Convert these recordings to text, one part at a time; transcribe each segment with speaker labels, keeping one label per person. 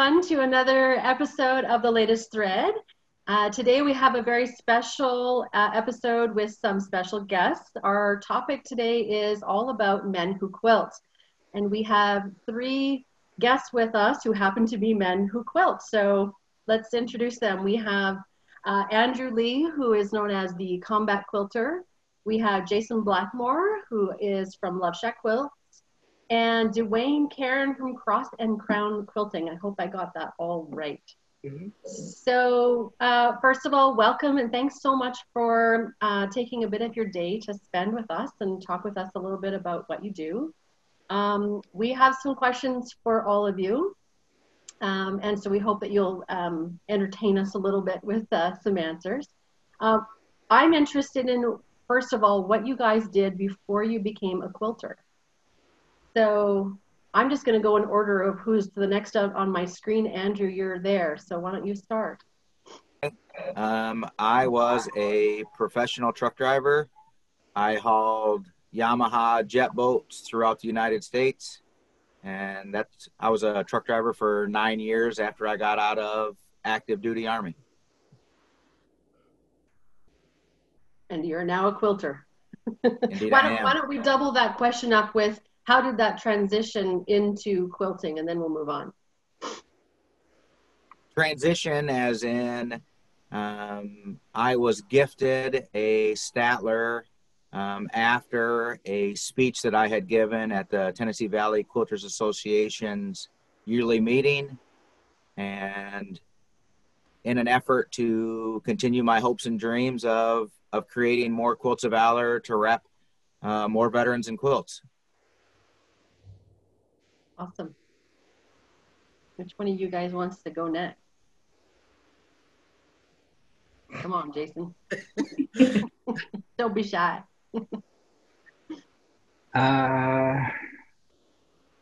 Speaker 1: everyone, to another episode of the latest thread. Uh, today we have a very special uh, episode with some special guests. Our topic today is all about men who quilt. And we have three guests with us who happen to be men who quilt. So let's introduce them. We have uh, Andrew Lee, who is known as the Combat Quilter. We have Jason Blackmore, who is from Love Shack Quilt and Dwayne Karen from Cross and Crown Quilting. I hope I got that all right. Mm-hmm. So, uh, first of all, welcome and thanks so much for uh, taking a bit of your day to spend with us and talk with us a little bit about what you do. Um, we have some questions for all of you. Um, and so we hope that you'll um, entertain us a little bit with uh, some answers. Uh, I'm interested in, first of all, what you guys did before you became a quilter. So I'm just going to go in order of who's the next out on my screen. Andrew, you're there. So why don't you start?
Speaker 2: Um, I was a professional truck driver. I hauled Yamaha jet boats throughout the United States. And that's, I was a truck driver for nine years after I got out of active duty Army.
Speaker 1: And you're now a quilter. why, don't, why don't we double that question up with how did that transition into quilting? And then we'll move on.
Speaker 2: Transition, as in, um, I was gifted a Statler um, after a speech that I had given at the Tennessee Valley Quilters Association's yearly meeting. And in an effort to continue my hopes and dreams of, of creating more quilts of valor to rep uh, more veterans and quilts.
Speaker 1: Awesome. Which one of you guys wants to go next? Come on, Jason. Don't be shy.
Speaker 3: uh,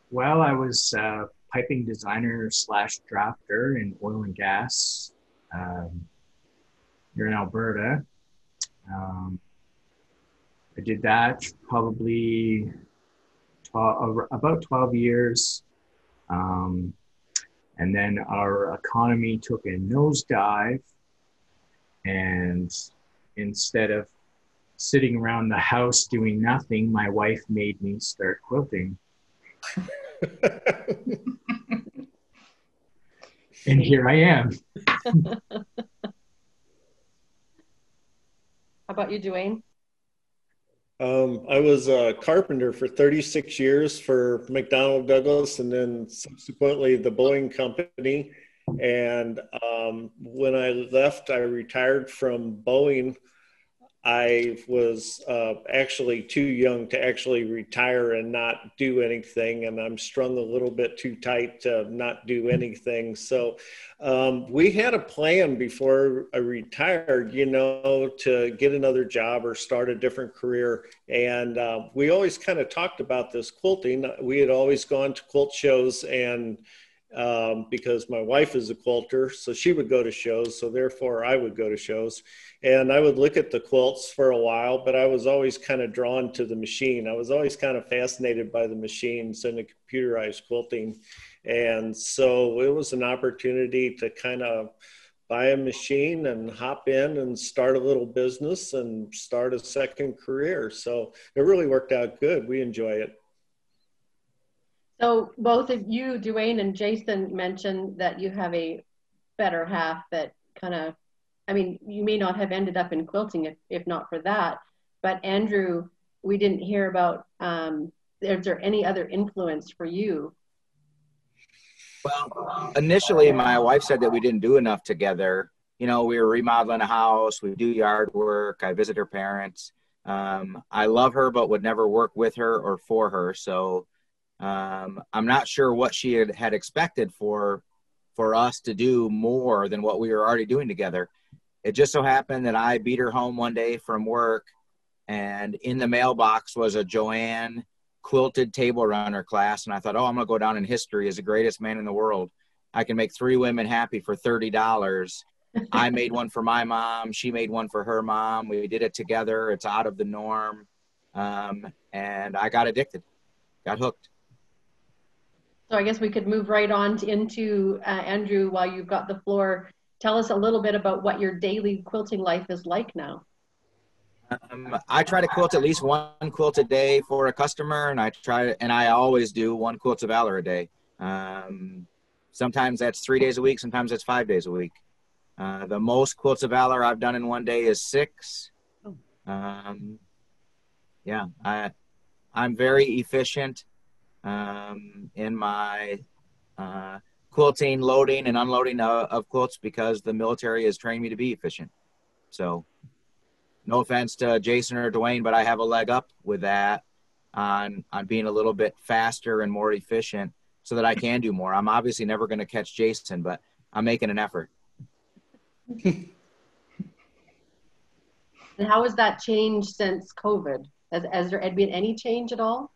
Speaker 3: well, I was a piping designer slash drafter in oil and gas um, here in Alberta. Um, I did that probably 12, about 12 years. Um, and then our economy took a nosedive. And instead of sitting around the house doing nothing, my wife made me start quilting. and here I am.
Speaker 1: How about you, Dwayne?
Speaker 4: Um, I was a carpenter for 36 years for McDonnell Douglas and then subsequently the Boeing Company. And um, when I left, I retired from Boeing I was uh, actually too young to actually retire and not do anything, and I'm strung a little bit too tight to not do anything. So, um, we had a plan before I retired, you know, to get another job or start a different career. And uh, we always kind of talked about this quilting. We had always gone to quilt shows and um, because my wife is a quilter, so she would go to shows. So therefore, I would go to shows, and I would look at the quilts for a while. But I was always kind of drawn to the machine. I was always kind of fascinated by the machines and the computerized quilting, and so it was an opportunity to kind of buy a machine and hop in and start a little business and start a second career. So it really worked out good. We enjoy it.
Speaker 1: So both of you, Dwayne and Jason, mentioned that you have a better half that kind of, I mean, you may not have ended up in quilting if, if not for that. But Andrew, we didn't hear about, um, is there any other influence for you?
Speaker 2: Well, initially, my wife said that we didn't do enough together. You know, we were remodeling a house, we do yard work, I visit her parents. Um, I love her, but would never work with her or for her. So, um, I'm not sure what she had, had expected for for us to do more than what we were already doing together. It just so happened that I beat her home one day from work, and in the mailbox was a JoAnn quilted table runner class, and I thought, oh, I'm gonna go down in history as the greatest man in the world. I can make three women happy for thirty dollars. I made one for my mom. She made one for her mom. We did it together. It's out of the norm, um, and I got addicted, got hooked.
Speaker 1: So I guess we could move right on to, into uh, Andrew while you've got the floor. Tell us a little bit about what your daily quilting life is like now.
Speaker 2: Um, I try to quilt at least one quilt a day for a customer, and I try and I always do one quilt of valor a day. Um, sometimes that's three days a week, sometimes that's five days a week. Uh, the most quilts of valor I've done in one day is six. Oh. Um, yeah, I I'm very efficient um, in my uh, quilting, loading, and unloading of, of, quilts because the military has trained me to be efficient. So, no offense to Jason or Dwayne, but I have a leg up with that on on being a little bit faster and more efficient so that I can do more. I'm obviously never going to catch Jason, but I'm making an effort.
Speaker 1: and how has that changed since COVID? Has, has there been any change at all?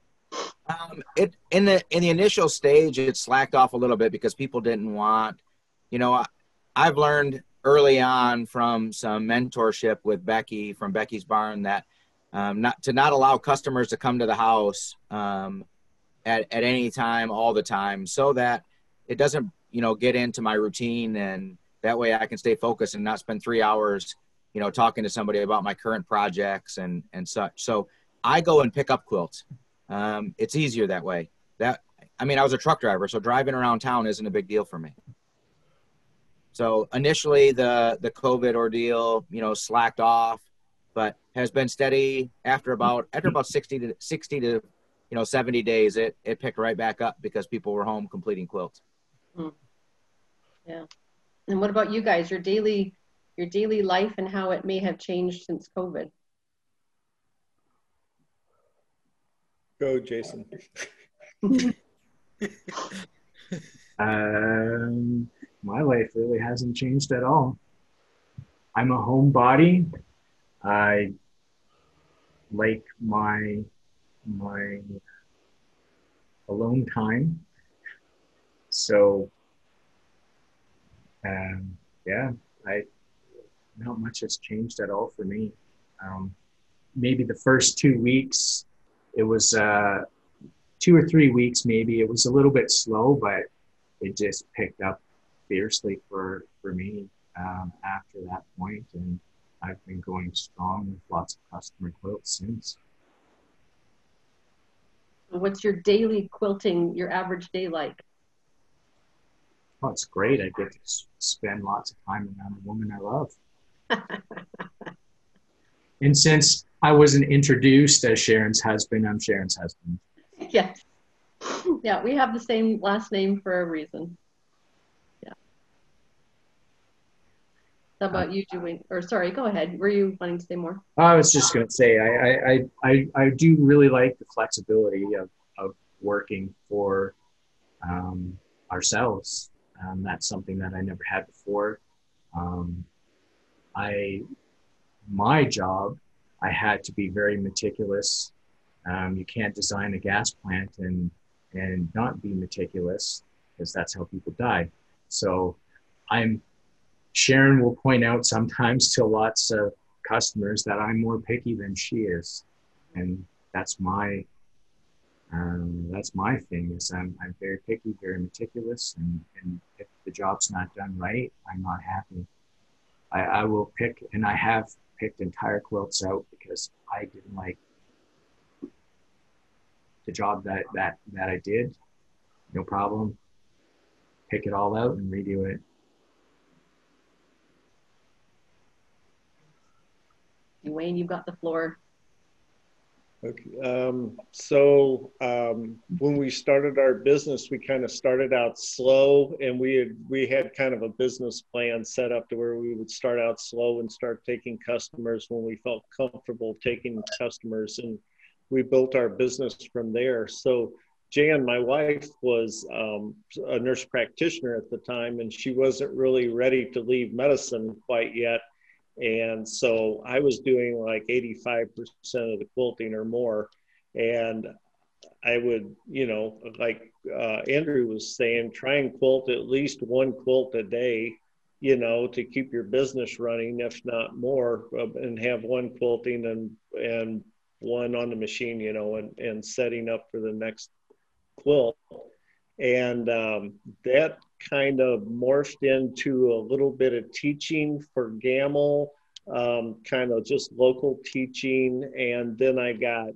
Speaker 2: Um, it in the in the initial stage, it slacked off a little bit because people didn't want, you know, I, I've learned early on from some mentorship with Becky from Becky's Barn that um, not to not allow customers to come to the house um, at at any time, all the time, so that it doesn't, you know, get into my routine, and that way I can stay focused and not spend three hours, you know, talking to somebody about my current projects and and such. So I go and pick up quilts. Um, it's easier that way. That I mean, I was a truck driver, so driving around town isn't a big deal for me. So initially, the the COVID ordeal, you know, slacked off, but has been steady after about after about sixty to sixty to you know seventy days. It it picked right back up because people were home completing quilts. Hmm.
Speaker 1: Yeah. And what about you guys? Your daily your daily life and how it may have changed since COVID.
Speaker 4: Go, Jason.
Speaker 3: um, my life really hasn't changed at all. I'm a homebody. I like my my alone time. So, um, yeah, I not much has changed at all for me. Um, maybe the first two weeks it was uh, two or three weeks maybe. It was a little bit slow, but it just picked up fiercely for for me um, after that point, and I've been going strong with lots of customer quilts since.
Speaker 1: What's your daily quilting, your average day like?
Speaker 3: Oh, it's great. I get to spend lots of time around a woman I love. and since I wasn't introduced as Sharon's husband. I'm Sharon's husband.
Speaker 1: Yes. Yeah, we have the same last name for a reason. Yeah. How about you doing, or sorry, go ahead. Were you wanting to say more?
Speaker 3: I was just going to say, I, I, I, I do really like the flexibility of, of working for um, ourselves. Um, that's something that I never had before. Um, I, my job I had to be very meticulous. Um, you can't design a gas plant and and not be meticulous because that's how people die. So I'm Sharon will point out sometimes to lots of customers that I'm more picky than she is, and that's my um, that's my thing is I'm, I'm very picky, very meticulous, and, and if the job's not done right, I'm not happy. I, I will pick, and I have picked entire quilts out because I didn't like the job that that that I did. No problem. Pick it all out and redo it.
Speaker 1: Wayne, you've got the floor.
Speaker 4: Okay. Um, so um, when we started our business, we kind of started out slow, and we had we had kind of a business plan set up to where we would start out slow and start taking customers when we felt comfortable taking customers, and we built our business from there. So Jan, my wife, was um, a nurse practitioner at the time, and she wasn't really ready to leave medicine quite yet and so I was doing like 85% of the quilting or more. And I would, you know, like uh, Andrew was saying, try and quilt at least one quilt a day, you know, to keep your business running, if not more, uh, and have one quilting and and one on the machine, you know, and and setting up for the next quilt. And um, that kind of morphed into a little bit of teaching for Gammill, um, kind of just local teaching. And then I got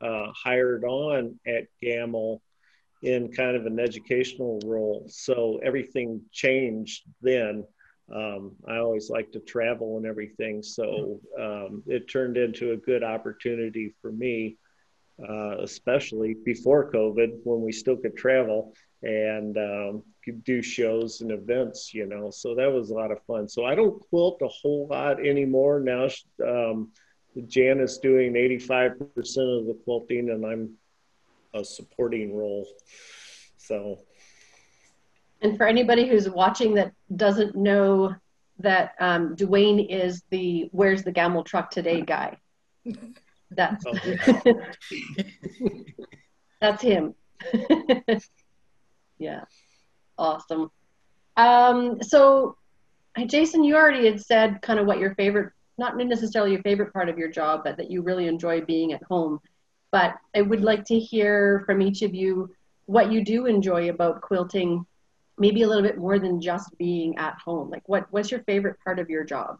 Speaker 4: uh, hired on at Gammill in kind of an educational role. So everything changed then. Um, I always like to travel and everything. So um, it turned into a good opportunity for me, uh, especially before COVID when we still could travel and um, do shows and events, you know. So that was a lot of fun. So I don't quilt a whole lot anymore. Now um, Jan is doing 85% of the quilting and I'm a supporting role. So
Speaker 1: and for anybody who's watching that doesn't know that um, Dwayne is the "Where's the Gammill truck today?" guy. That's oh, that's him. yeah, awesome. Um, so, Jason, you already had said kind of what your favorite, not necessarily your favorite part of your job, but that you really enjoy being at home. But I would like to hear from each of you what you do enjoy about quilting maybe a little bit more than just being at home like what what's your favorite part of your job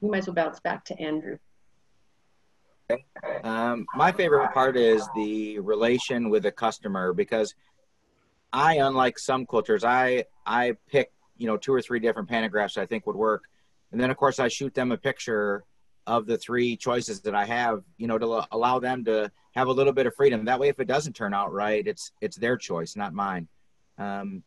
Speaker 1: you might as well bounce back to andrew
Speaker 2: um, my favorite part is the relation with the customer because i unlike some quilters i i pick you know two or three different pantographs i think would work. And then of course i shoot them a picture of the three choices that i have you know to allow them to have a little bit of freedom. That way if it doesn't turn out right it's it's their choice not mine. Um,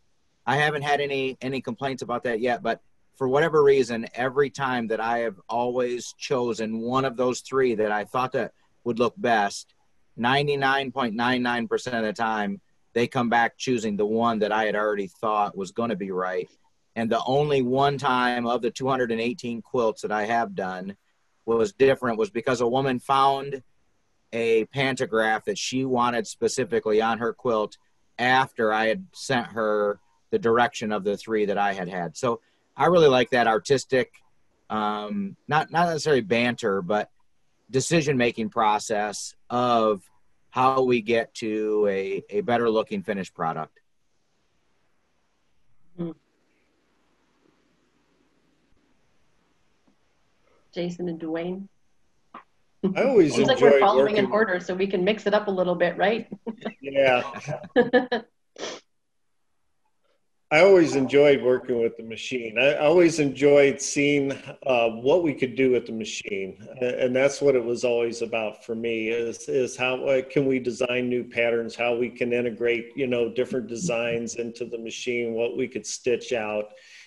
Speaker 2: I haven't had any any complaints about that yet, but for whatever reason, every time that I have always chosen one of those three that I thought that would look best, 99.99% of the time, they come back choosing the one that I had already thought was going to be right. And the only one time of the 218 quilts that I have done was different was because a woman found a pantograph that she wanted specifically on her quilt after I had sent her the direction of the three that I had had. So I really like that artistic, um, not not necessarily banter, but decision making process of how we get to a, a better looking finished product. Hmm.
Speaker 1: Jason and Dwayne.
Speaker 4: I always
Speaker 1: Seems like we're following working. in order, so we can mix it up a little bit, right?
Speaker 4: Yeah. I always enjoyed working with the machine. I always enjoyed seeing uh, what we could do with the machine, and that's what it was always about for me. Is is how uh, can we design new patterns? How we can integrate, you know, different designs into the machine? What we could stitch out.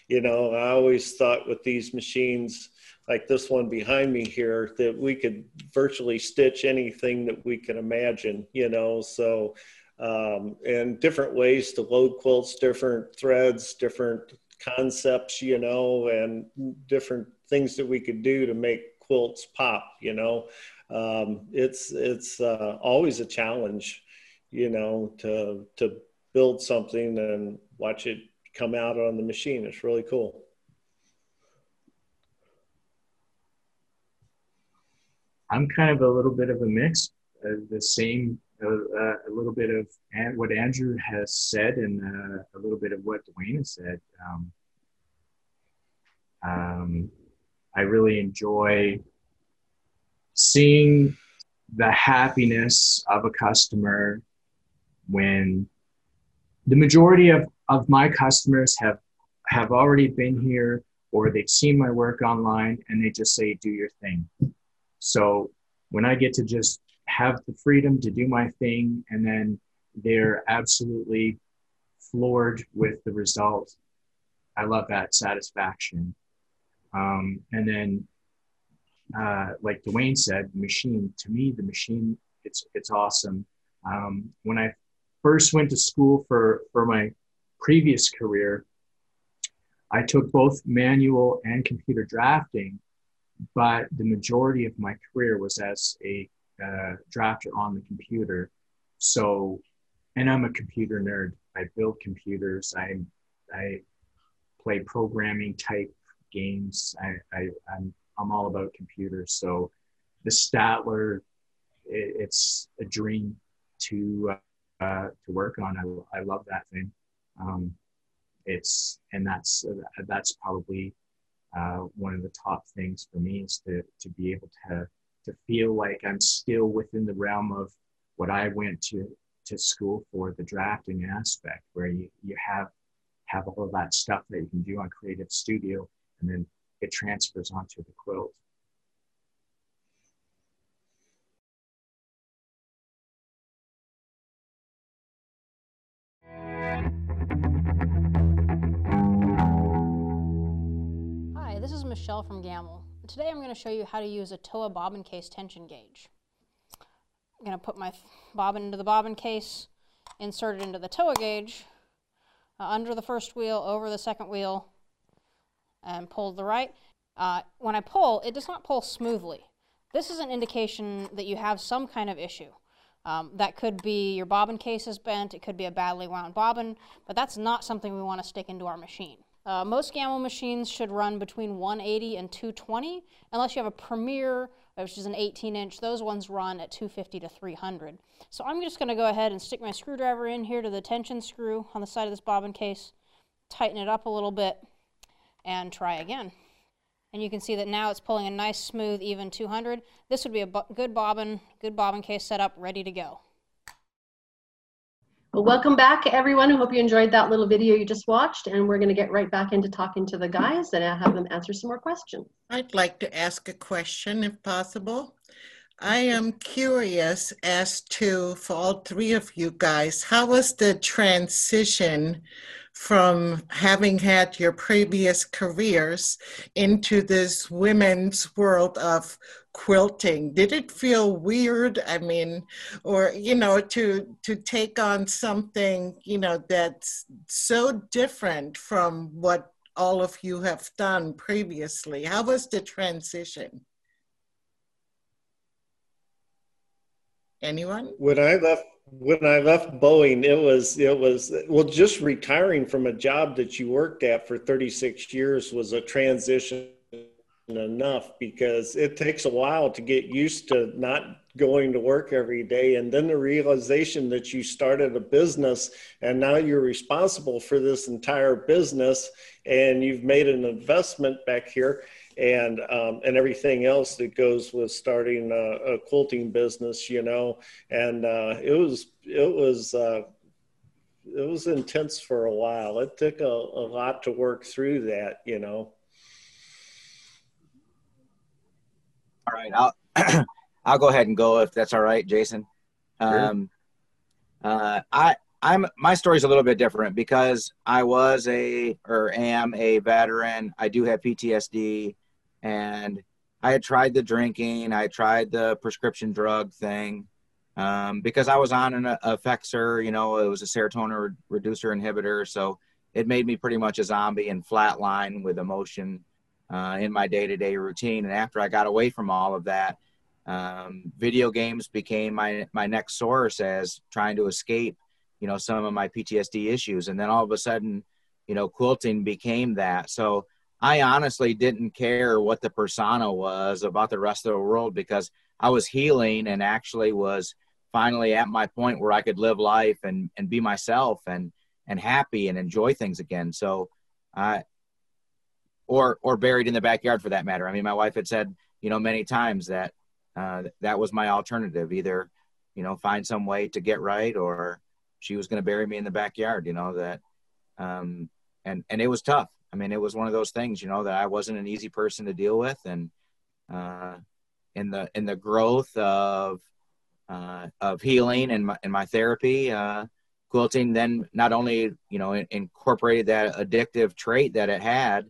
Speaker 4: You know, I always thought with these machines, like this one behind me here that we could virtually stitch anything that we can imagine you know so um, and different ways to load quilts different threads different concepts you know and different things that we could do to make quilts pop you know. Um, it's it's uh, always a challenge you know to to build something and watch it come out on the machine. It's really cool.
Speaker 3: I'm kind of a little bit of a mix, uh, the same, uh, uh, a little bit of what Andrew has said and uh, a little bit of what Dwayne has said. Um, um, I really enjoy seeing the happiness of a customer when the majority of, of my customers have have already been here or they've seen my work online and they just say do your thing so when I get to just have the freedom to do my thing and then they're absolutely floored with the result, I love that satisfaction. Um, and then, uh, like Dwayne said, machine to me, the machine, it's it's awesome. Um, when I first went to school for for my previous career, I took both manual and computer drafting, but the majority of my career was as a uh, drafter on the computer. So, and I'm a computer nerd. I build computers. I I play programming type games. I, I I'm I'm all about computers. So, the Statler, it, it's a dream to uh, to work on. I, I love that thing. Um, it's and that's that's probably uh, one of the top things for me is to to be able to to feel like I'm still within the realm of what I went to to school for the drafting aspect, where you you have have all of that stuff that you can do on Creative Studio, and then it transfers onto the quilt.
Speaker 5: Hi, this is Michelle from Gammill. Today I'm going to show you how to use a TOWA bobbin case tension gauge. I'm going to put my bobbin into the bobbin case, insert it into the TOWA gauge, uh, under the first wheel, over the second wheel, and pull to the right. Uh, when I pull, it does not pull smoothly. This is an indication that you have some kind of issue. Um, that could be your bobbin case is bent, it could be a badly wound bobbin, but that's not something we want to stick into our machine. Uh, most Gammill machines should run between 180 and 220, unless you have a Premier, which is an 18 inch. Those ones run at 250 to 300. So I'm just going to go ahead and stick my screwdriver in here to the tension screw on the side of this bobbin case, tighten it up a little bit, and try again. And you can see that now it's pulling a nice, smooth, even 200. This would be a good bobbin, good bobbin case setup, ready to go.
Speaker 1: Well, welcome back, everyone. I hope you enjoyed that little video you just watched, and we're going to get right back into talking to the guys and have them answer some more questions.
Speaker 6: I'd like to ask a question, if possible. I am curious as to, for all three of you guys, how was the transition from having had your previous careers into this women's world of quilting. Did it feel weird? I mean or you know to to take on something you know that's so different from what all of you have done previously? How was the transition? Anyone?
Speaker 4: When i left when i left boeing it was it was well just retiring from a job that you worked at for 36 years was a transition enough because it takes a while to get used to not going to work every day and then the realization that you started a business and now you're responsible for this entire business and you've made an investment back here and um, and everything else that goes with starting a, a quilting business you know and uh, it was it was uh, it was intense for a while. It took a, a lot to work through that you know
Speaker 2: right, I'll I'll go ahead and go if that's all right, Jason. Sure. Um, uh, I I'm my story's a little bit different because I was a or am a veteran. I do have PTSD, and I had tried the drinking. I tried the prescription drug thing um, because I was on an Effexor. You know, it was a serotonin re- reducer inhibitor, so it made me pretty much a zombie and flatline with emotion uh, in my day-to-day routine. And after I got away from all of that, um, video games became my my next source as trying to escape, you know, some of my PTSD issues. And then all of a sudden, you know, quilting became that. So I honestly didn't care what the persona was about the rest of the world because I was healing and actually was finally at my point where I could live life and and be myself and and happy and enjoy things again. So I or or buried in the backyard for that matter. I mean, my wife had said, you know, many times that uh, that was my alternative. Either, you know, find some way to get right, or she was going to bury me in the backyard. You know that, um, and and it was tough. I mean, it was one of those things, you know, that I wasn't an easy person to deal with, and uh, in the in the growth of uh, of healing and my, and my therapy, uh, quilting then not only you know incorporated that addictive trait that it had,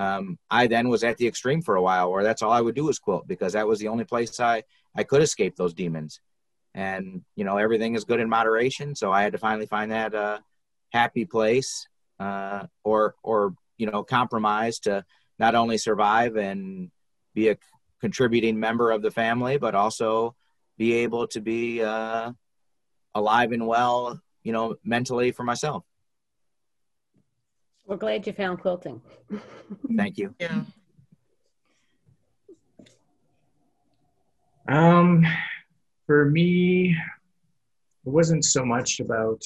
Speaker 2: um, I then was at the extreme for a while where that's all I would do was quilt because that was the only place I, I could escape those demons. And, you know, everything is good in moderation. So I had to finally find that uh, happy place uh, or, or, you know, compromise to not only survive and be a contributing member of the family, but also be able to be uh, alive and well, you know, mentally for myself.
Speaker 7: We're glad you found quilting.
Speaker 2: Thank you.
Speaker 6: Yeah.
Speaker 3: Um, for me, it wasn't so much about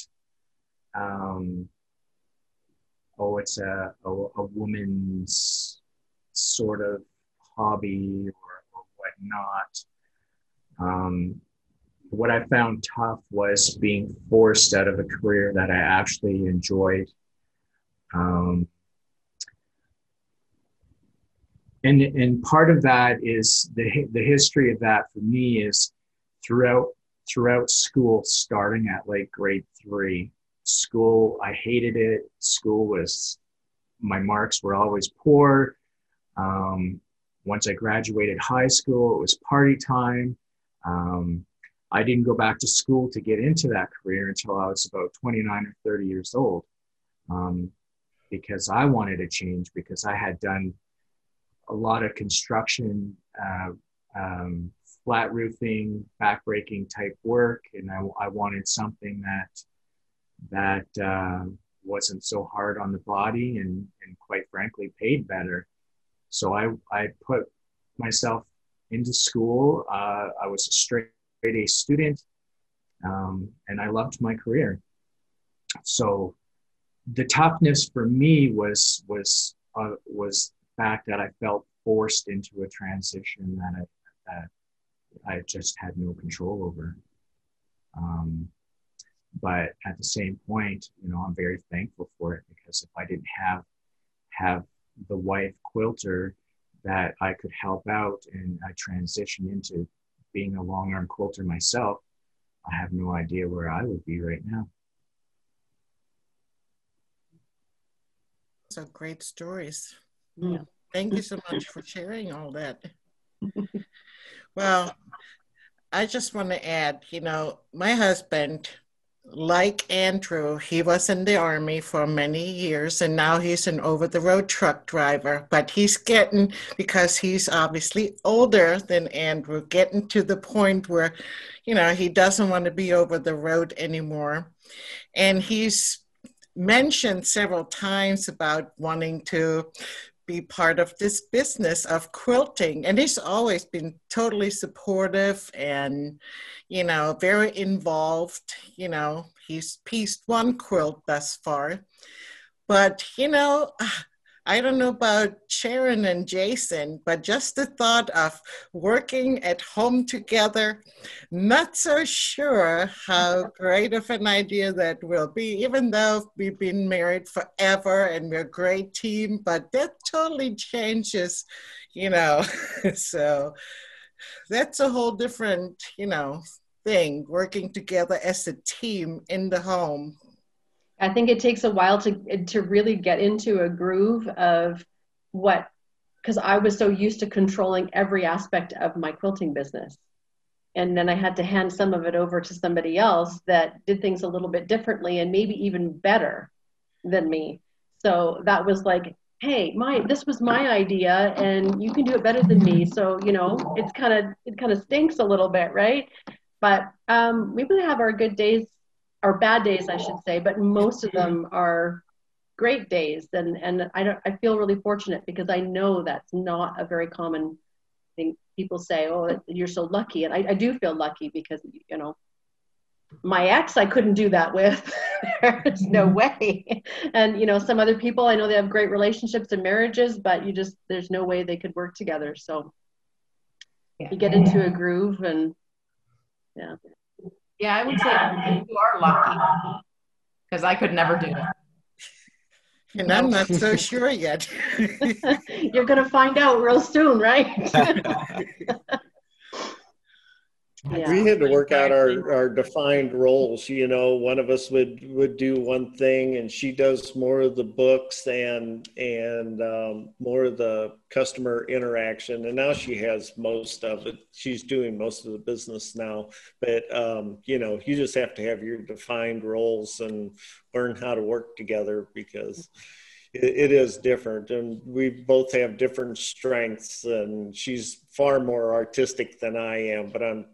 Speaker 3: um, oh it's a, a, a woman's sort of hobby or, or whatnot um, what i found tough was being forced out of a career that i actually enjoyed um, and and part of that is the the history of that for me is throughout throughout school starting at like grade 3 school i hated it. School was my marks were always poor. Um, once i graduated high school it was party time. Um, i didn't go back to school to get into that career until i was about 29 or 30 years old. Um, because i wanted to change because i had done a lot of construction, uh, um, flat roofing, backbreaking type work, and I, I wanted something that that uh, wasn't so hard on the body and, and quite frankly paid better. So I, I put myself into school. Uh, I was a straight A student, um, and I loved my career. So the toughness for me was was uh, was fact that I felt forced into a transition that I, that I just had no control over. Um, but at the same point, you know, I'm very thankful for it because if I didn't have have the wife quilter that I could help out and I transition into being a long arm quilter myself, I have no idea where I would be right now.
Speaker 6: So great stories. Yeah. Thank you so much for sharing all that. well, I just want to add, you know, my husband, like Andrew, he was in the army for many years and now he's an over the road truck driver. But he's getting, because he's obviously older than Andrew, getting to the point where, you know, he doesn't want to be over the road anymore. And he's mentioned several times about wanting to be part of this business of quilting and he's always been totally supportive and you know very involved. You know he's pieced one quilt thus far. But you know ah, I don't know about Sharon and Jason, but just the thought of working at home together, not so sure how great of an idea that will be, even though we've been married forever and we're a great team, but that totally changes, you know. so that's a whole different, you know, thing, working together as a team in the home
Speaker 1: I think it takes a while to to really get into a groove of what because I was so used to controlling every aspect of my quilting business. And then I had to hand some of it over to somebody else that did things a little bit differently and maybe even better than me. So that was like, hey, my this was my idea and you can do it better than me. So, you know, it's kind of it kind of stinks a little bit, right? But um, we have our good days or bad days, I should say, but most of them are great days. And, and I, don't, I feel really fortunate because I know that's not a very common thing. People say, oh, you're so lucky. And I, I do feel lucky because, you know, my ex I couldn't do that with. There's no mm-hmm. way. And you know, some other people I know they have great relationships and marriages, but you just there's no way they could work together. So yeah. you get into a groove and yeah.
Speaker 7: Yeah, I would say you are lucky because I could never do it.
Speaker 6: And I'm not so sure yet.
Speaker 1: You're going to find out real soon, right?
Speaker 4: Yeah. We had to work out our, our defined roles. You know, one of us would would do one thing, and she does more of the books and and um, more of the customer interaction. And now she has most of it. She's doing most of the business now. But um, you know, you just have to have your defined roles and learn how to work together because it is different and we both have different strengths and she's far more artistic than i am but i'm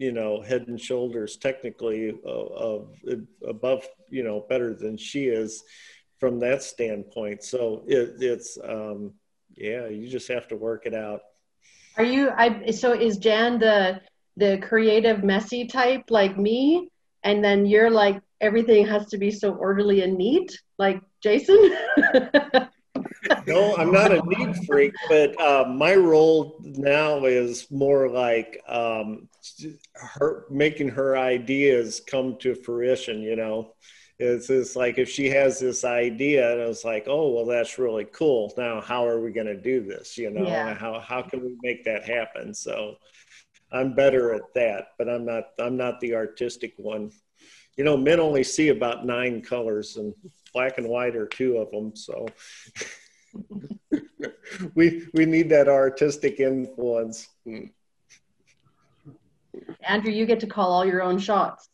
Speaker 4: you know, head and shoulders technically uh, above, you know, better than she is from that standpoint. So it, it's, um, yeah, you just have to work it out.
Speaker 1: Are you, I, so is Jan the, the creative, messy type like me? and then you're like everything has to be so orderly and neat, like Jason.
Speaker 4: no, I'm not a neat freak, but uh, my role now is more like um, her making her ideas come to fruition. You know, it's it's like if she has this idea, and it's like, oh, well, that's really cool. Now, how are we going to do this? You know,
Speaker 1: Yeah.
Speaker 4: how how can we make that happen? So, I'm better at that, but I'm not I'm not the artistic one. You know, men only see about nine colors, and black and white are two of them. So. we we need that artistic influence.
Speaker 1: Andrew, you get to call all your own shots.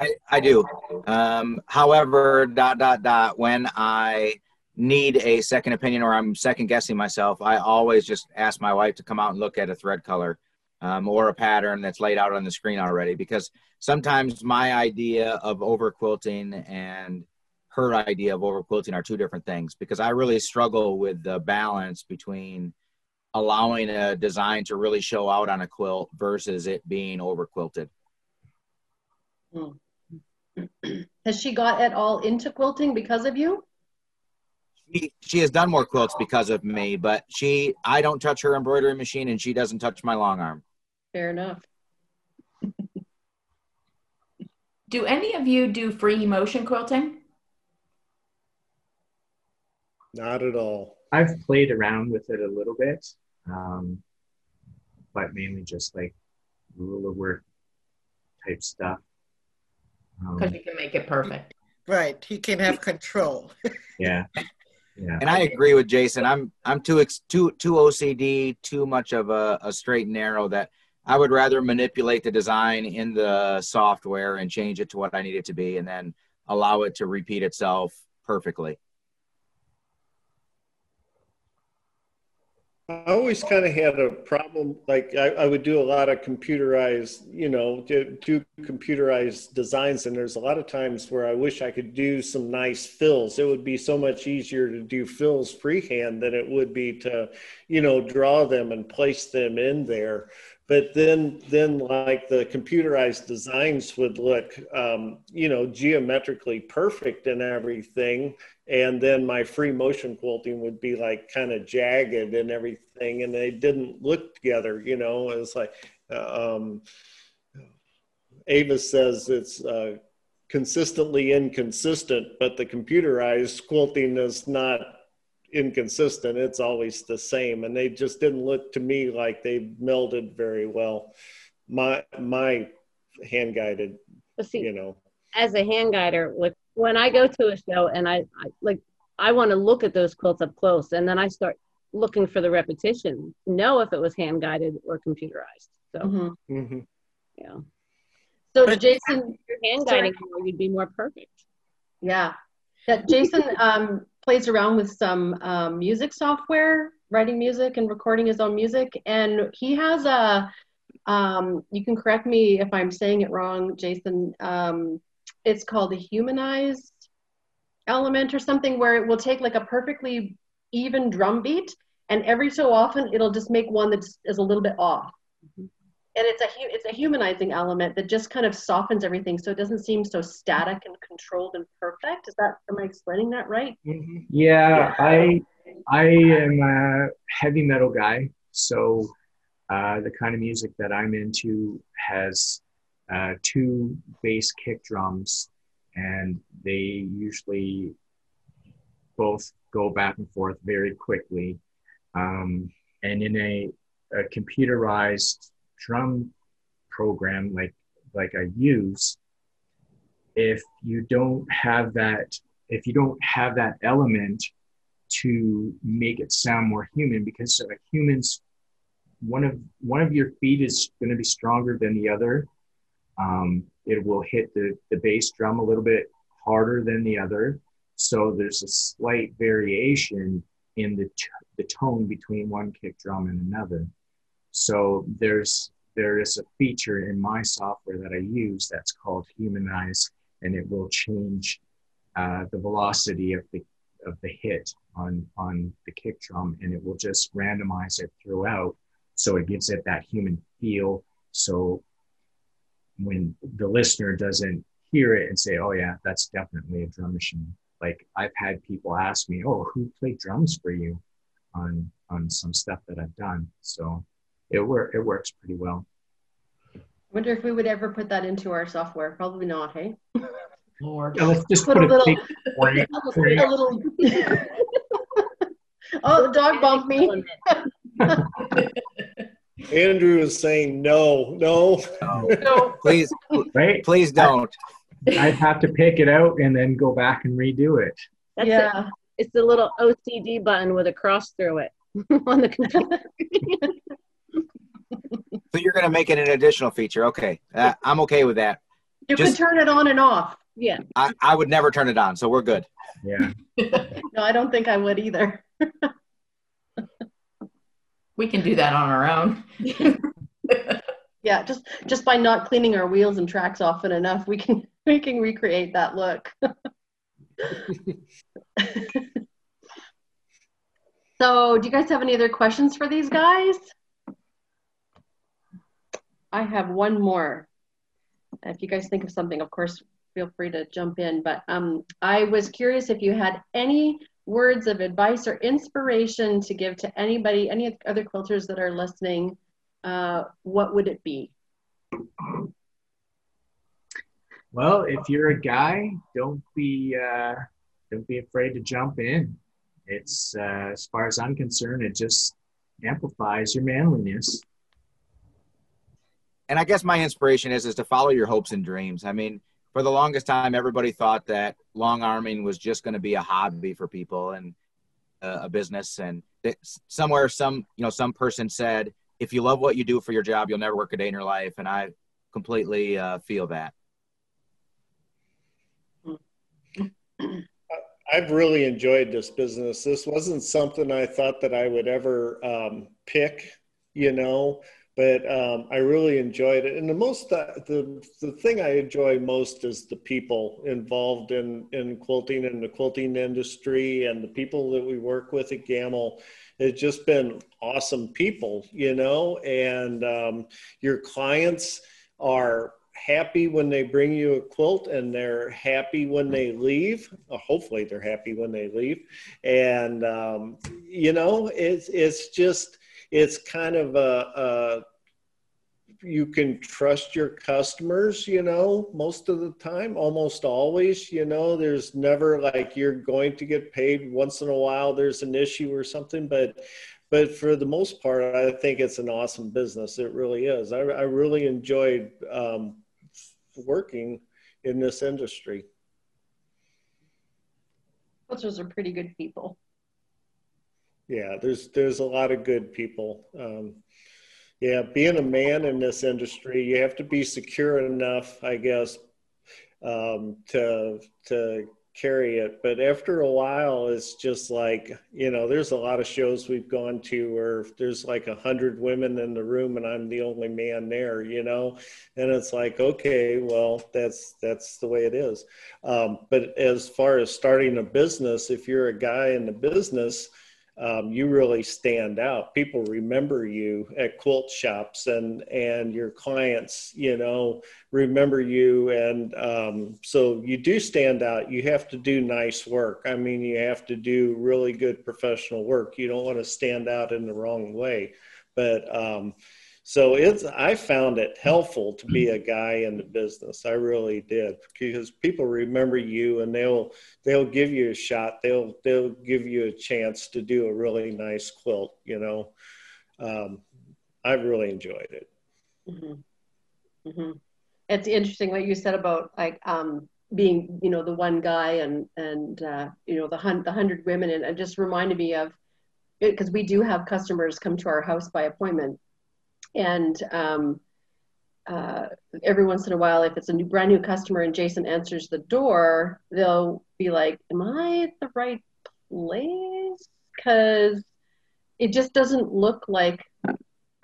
Speaker 2: I, I do. Um, however, dot dot dot. When I need a second opinion or I'm second guessing myself, I always just ask my wife to come out and look at a thread color um, or a pattern that's laid out on the screen already. Because sometimes my idea of over quilting and her idea of over quilting are two different things. Because I really struggle with the balance between allowing a design to really show out on a quilt versus it being over quilted. Hmm.
Speaker 1: Has she got at all into quilting because of you?
Speaker 2: she, she has done more quilts because of me, but she I don't touch her embroidery machine and she doesn't touch my long arm.
Speaker 1: Fair enough.
Speaker 7: Do any of you do free motion quilting?
Speaker 4: Not at all.
Speaker 3: I've played around with it a little bit, um, but mainly just like ruler work type stuff. Um,
Speaker 7: Because you can make it perfect.
Speaker 6: Right, he can have control.
Speaker 3: yeah, yeah.
Speaker 2: And I agree with Jason. I'm I'm too ex, too too OCD, too much of a, a straight and narrow that I would rather manipulate the design in the software and change it to what I need it to be and then allow it to repeat itself perfectly.
Speaker 4: I always kind of had a problem. Like I, I would do a lot of computerized, you know, do, do computerized designs, and there's a lot of times where I wish I could do some nice fills. It would be so much easier to do fills freehand than it would be to, you know, draw them and place them in there. But then, then like the computerized designs would look, um, you know, geometrically perfect and everything. And then my free motion quilting would be like kind of jagged and everything. And they didn't look together you know? It was like uh, um, says it's uh, consistently inconsistent but the computerized quilting is not inconsistent it's always the same and they just didn't look to me like they melded very well my my hand guided
Speaker 8: see,
Speaker 4: you know
Speaker 8: as a hand guider, like when I go to a show and I, I like I want to look at those quilts up close, and then I start looking for the repetition, know if it was hand guided or computerized. So
Speaker 1: Mhm.
Speaker 4: hmm
Speaker 8: yeah,
Speaker 1: So
Speaker 6: But-
Speaker 1: Jason,
Speaker 8: if you're hand
Speaker 1: Sorry.
Speaker 8: guiding more, you'd be more perfect.
Speaker 1: yeah, that Jason um, plays around with some um, music software, writing music and recording his own music, and he has a. Um, you can correct me if I'm saying it wrong, Jason. Um, it's called a humanized element or something where it will take like a perfectly even drum beat and every so often it'll just make one that is a little bit off and it's a it's a humanizing element that just kind of softens everything so it doesn't seem so static and controlled and perfect. Is that am i explaining that right?
Speaker 3: Yeah, I I am a heavy metal guy, so uh, the kind of music that I'm into has uh, two bass kick drums, and they usually both go back and forth very quickly. Um, and in a, a computerized drum program like like I use, if you don't have that if you don't have that element to make it sound more human because uh, humans one of one of your feet is going to be stronger than the other. Um, it will hit the, the bass drum a little bit harder than the other. So there's a slight variation in the, t- the tone between one kick drum and another. So there's there is a feature in my software that i use that's called humanize and it will change uh, the velocity of the of the hit on on the kick drum, and it will just randomize it throughout, so it gives it that human feel. So when the listener doesn't hear it and say, "Oh yeah, that's definitely a drum machine." Like I've had people ask me, "Oh, who played drums for you?" on on some stuff that I've done. So it work it works pretty well.
Speaker 1: I wonder if we would ever put that into our software. Probably not, hey?
Speaker 7: Lord.
Speaker 3: Yeah, let's just
Speaker 1: Put
Speaker 3: put,
Speaker 1: a
Speaker 3: a,
Speaker 1: little-
Speaker 3: big warning
Speaker 1: a little. oh, the dog bumped me.
Speaker 4: Andrew is saying no, no.
Speaker 1: No.
Speaker 2: Please,
Speaker 3: Right?
Speaker 2: please don't.
Speaker 3: I'd have to pick it out and then go back and redo it.
Speaker 8: That's it.
Speaker 1: yeah.
Speaker 8: It's the little OCD button with a cross through it on the computer.
Speaker 2: So you're going to make it an additional feature. Okay. Uh, I'm okay with that.
Speaker 1: You
Speaker 2: Just-
Speaker 1: can turn it on and off.
Speaker 8: yeah.
Speaker 2: I, I would never turn it on. So we're good.
Speaker 3: Yeah.
Speaker 1: No, I don't think I would either.
Speaker 7: We can do that on our own.
Speaker 1: Yeah, just just by not cleaning our wheels and tracks often enough, we can we can recreate that look. so, do you guys have any other questions for these guys? I have one more. If you guys think of something, of course, feel free to jump in. But um, I was curious if you had any words of advice or inspiration to give to anybody, any other quilters that are listening. Uh, what would it be?
Speaker 3: Well, if you're a guy, don't be uh, don't be afraid to jump in. It's uh, as far as I'm concerned, it just amplifies your manliness.
Speaker 2: And I guess my inspiration is is to follow your hopes and dreams. I mean, for the longest time, everybody thought that long arming was just going to be a hobby for people and uh, a business. And somewhere, some you know, some person said, if you love what you do for your job, you'll never work a day in your life. And I completely uh, feel that.
Speaker 4: I've really enjoyed this business. This wasn't something I thought that I would ever um, pick, you know, but um, I really enjoyed it. And the most, uh, the the thing I enjoy most is the people involved in in quilting and the quilting industry and the people that we work with at Gammill. It's just been awesome people, you know, and um, your clients are happy when they bring you a quilt and they're happy when they leave hopefully they're happy when they leave and um, you know it's it's just it's kind of a, a you can trust your customers you know most of the time almost always you know there's never like you're going to get paid once in a while there's an issue or something but but for the most part i think it's an awesome business it really is i, I really enjoyed um, working in this industry
Speaker 1: Quilters are pretty good people.
Speaker 4: Yeah there's there's a lot of good people. Um, yeah being a man in this industry you have to be secure enough i guess um, to to carry it. But after a while it's just like you know there's a lot of shows we've gone to where there's like a hundred women in the room and i'm the only man there you know? And it's like okay well that's that's the way it is. Um, but as far as starting a business if you're a guy in the business um, you really stand out. People remember you at quilt shops, and and your clients, you know, remember you, and um, so you do stand out. You have to do nice work. I mean, you have to do really good professional work. You don't want to stand out in the wrong way, but um, so it's I found it helpful to be a guy in the business. I really did because people remember you and they'll they'll give you a shot. They'll they'll give you a chance to do a really nice quilt. You know, um, I've really enjoyed it.
Speaker 1: Mm-hmm. Mm-hmm. It's interesting what you said about like um, being, you know, the one guy and and uh, you know the hun- the hundred women, and it just reminded me of because we do have customers come to our house by appointment, and um, uh, every once in a while, if it's a new brand new customer and Jason answers the door, they'll be like, "Am I at the right place?" Because it just doesn't look like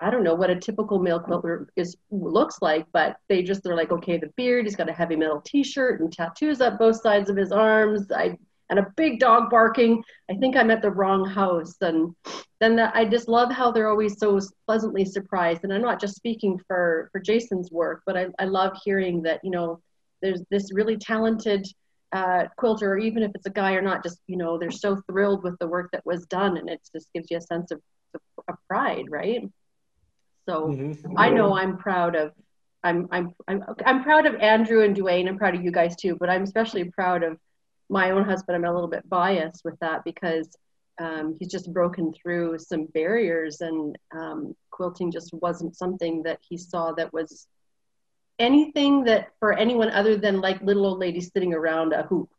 Speaker 1: I don't know what a typical male quilter is looks like, but they just they're like, okay, the beard, he's got a heavy metal T-shirt and tattoos up both sides of his arms. I and a big dog barking. I think I'm at the wrong house. And then the, I just love how they're always so pleasantly surprised. And I'm not just speaking for, for Jason's work, but I, I love hearing that, you know, there's this really talented uh, quilter, even if it's a guy or not, just, you know, they're so thrilled with the work that was done. And it just gives you a sense of, of pride, right? So
Speaker 4: Mhm.
Speaker 1: I know I'm proud of I'm I'm I'm I'm proud of Andrew and Dwayne. I'm proud of you guys too, but I'm especially proud of my own husband. I'm a little bit biased with that because um, he's just broken through some barriers, and um, quilting just wasn't something that he saw that was anything that for anyone other than like little old ladies sitting around a hoop,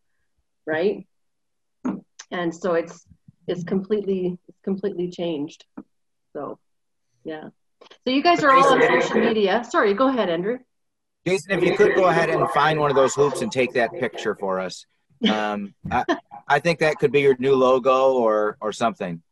Speaker 1: right? And so it's it's completely it's completely changed. So yeah. So you guys are all on social media. Sorry, go ahead, Andrew.
Speaker 2: Jason, if you could go ahead and find one of those hoops and take that picture for us. Um, I, I think that could be your new logo or or something.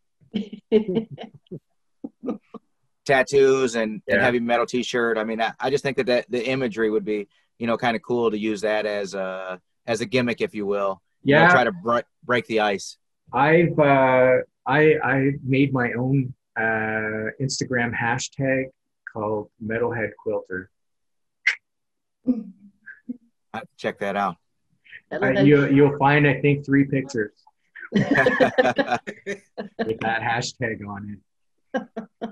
Speaker 2: Tattoos and, and heavy metal T-shirt. I mean, I, I just think that, that the imagery would be, you know, kind of cool to use that as a as a gimmick, if you will. You know,
Speaker 3: Yeah,
Speaker 2: try to bre- break the ice.
Speaker 3: I've uh, I I made my own uh, Instagram hashtag called Metalhead Quilter.
Speaker 2: Check that out.
Speaker 3: Uh, you you'll find I think three pictures with that hashtag on it.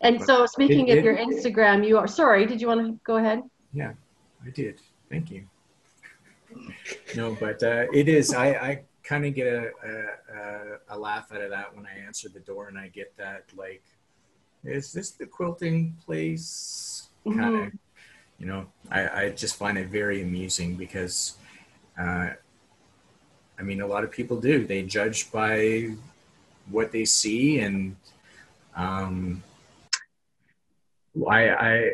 Speaker 1: and so speaking
Speaker 3: It-
Speaker 1: of your Instagram, you are sorry, did you want to go ahead?
Speaker 3: Yeah, I did. Thank you. No, but uh, it is. I, I kind of get a, a, a, a laugh out of that when I answer the door and I get that, like, is this the quilting place? Kind of, you know, I, I just find it very amusing because, uh, I mean, a lot of people do. They judge by what they see and, um, I, I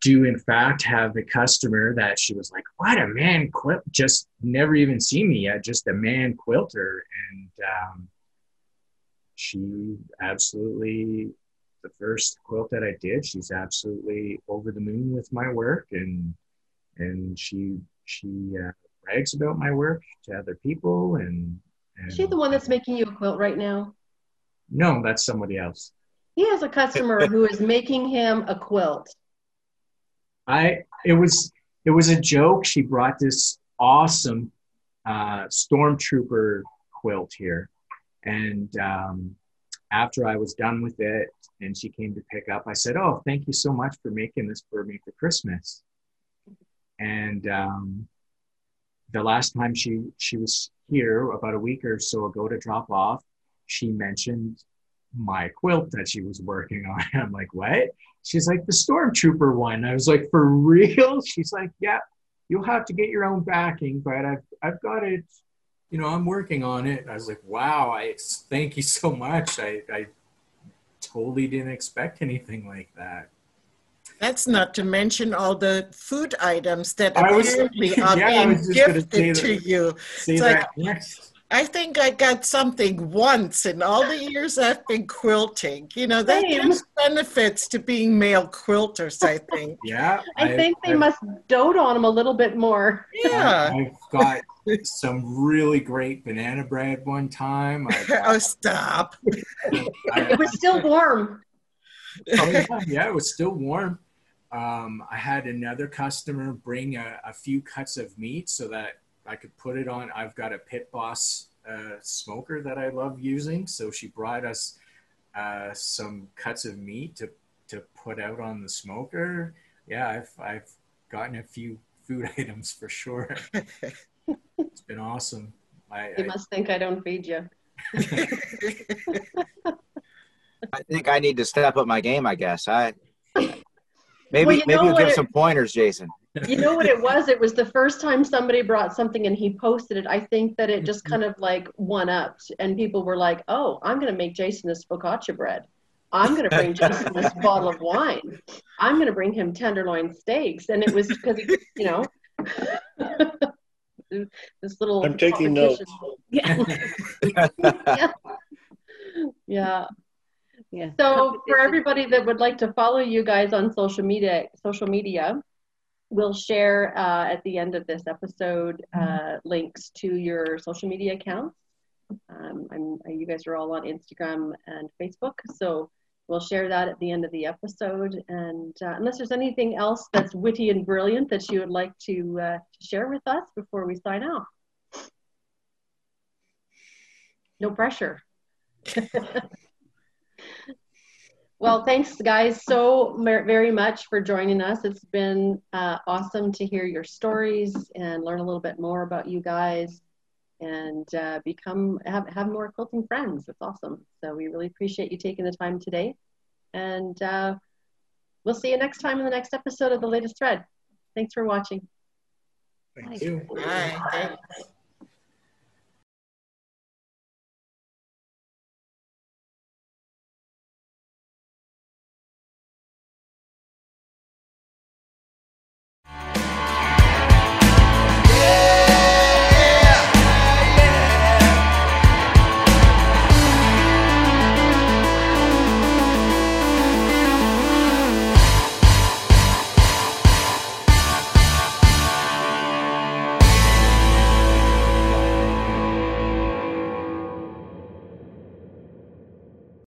Speaker 3: do in fact have a customer that she was like, "What a man quilt! Just never even seen me yet. Just a man quilter." And um, she absolutely the first quilt that I did. She's absolutely over the moon with my work, and and she she uh, brags about my work to other people. And, and
Speaker 1: she the one that's making you a quilt right now?
Speaker 3: no, that's somebody else.
Speaker 1: He has a customer who is making him a quilt.
Speaker 3: I it was it was a joke. She brought this awesome uh, stormtrooper quilt here, and um, after I was done with it, and she came to pick up, I said, "Oh, thank you so much for making this for me for Christmas." And um, the last time she she was here about a week or so ago to drop off, she mentioned my quilt that she was working on. I'm like, what? She's like, the stormtrooper one. I was like, for real? She's like, yeah, you'll have to get your own backing, but I've I've got it. You know, I'm working on it. I was like, wow, I thank you so much. I, I totally didn't expect anything like that.
Speaker 6: That's not to mention all the food items that
Speaker 3: I
Speaker 6: apparently
Speaker 3: yeah,
Speaker 6: are
Speaker 3: I
Speaker 6: being
Speaker 3: was
Speaker 6: gifted to you. It's
Speaker 3: that next.
Speaker 6: I think I got something once in all the years I've been quilting. You know, that
Speaker 1: Same.
Speaker 6: gives benefits to being male quilters, I think.
Speaker 3: Yeah.
Speaker 1: I think they
Speaker 3: I've-
Speaker 1: must dote on them a little bit more.
Speaker 6: Yeah.
Speaker 3: I've got some really great banana bread one time. I
Speaker 6: oh, stop.
Speaker 1: It was still warm.
Speaker 3: Oh, yeah, yeah, it was still warm. Um, I had another customer bring a, a few cuts of meat so that I could put it on. I've got a Pit Boss uh, smoker that I love using, so she brought us uh, some cuts of meat to to put out on the smoker. Yeah, I've I've gotten a few food items for sure. it's been awesome. I,
Speaker 1: You
Speaker 3: I
Speaker 1: must think I don't feed you.
Speaker 2: I think I need to step up my game. I guess I maybe
Speaker 1: Well, you
Speaker 2: maybe
Speaker 1: know
Speaker 2: we'll give
Speaker 1: it-
Speaker 2: some pointers, Jason.
Speaker 1: You know what it was? It was the first time somebody brought something and he posted it. I think that it just kind of like one upped, and people were like, "Oh, I'm going to make Jason this focaccia bread. I'm going to bring Jason this bottle of wine. I'm going to bring him tenderloin steaks." And it was because you know, this little.
Speaker 4: I'm taking
Speaker 1: notes.
Speaker 8: Yeah.
Speaker 1: yeah. Yeah.
Speaker 8: yeah.
Speaker 1: So for everybody that would like to follow you guys on social media, social media, we'll share uh, at the end of this episode uh, links to your social media accounts. Um, I'm, you guys are all on Instagram and Facebook, so we'll share that at the end of the episode. And uh, unless there's anything else that's witty and brilliant that you would like to, uh, to share with us before we sign off. No pressure. well, thanks guys so very much for joining us. It's been uh, awesome to hear your stories and learn a little bit more about you guys and uh, become have, have more quilting friends. It's awesome. So we really appreciate you taking the time today. And uh, we'll see you next time in the next episode of The Latest Thread. Thanks for watching.
Speaker 3: Thank Bye. you.
Speaker 6: Bye. Thanks.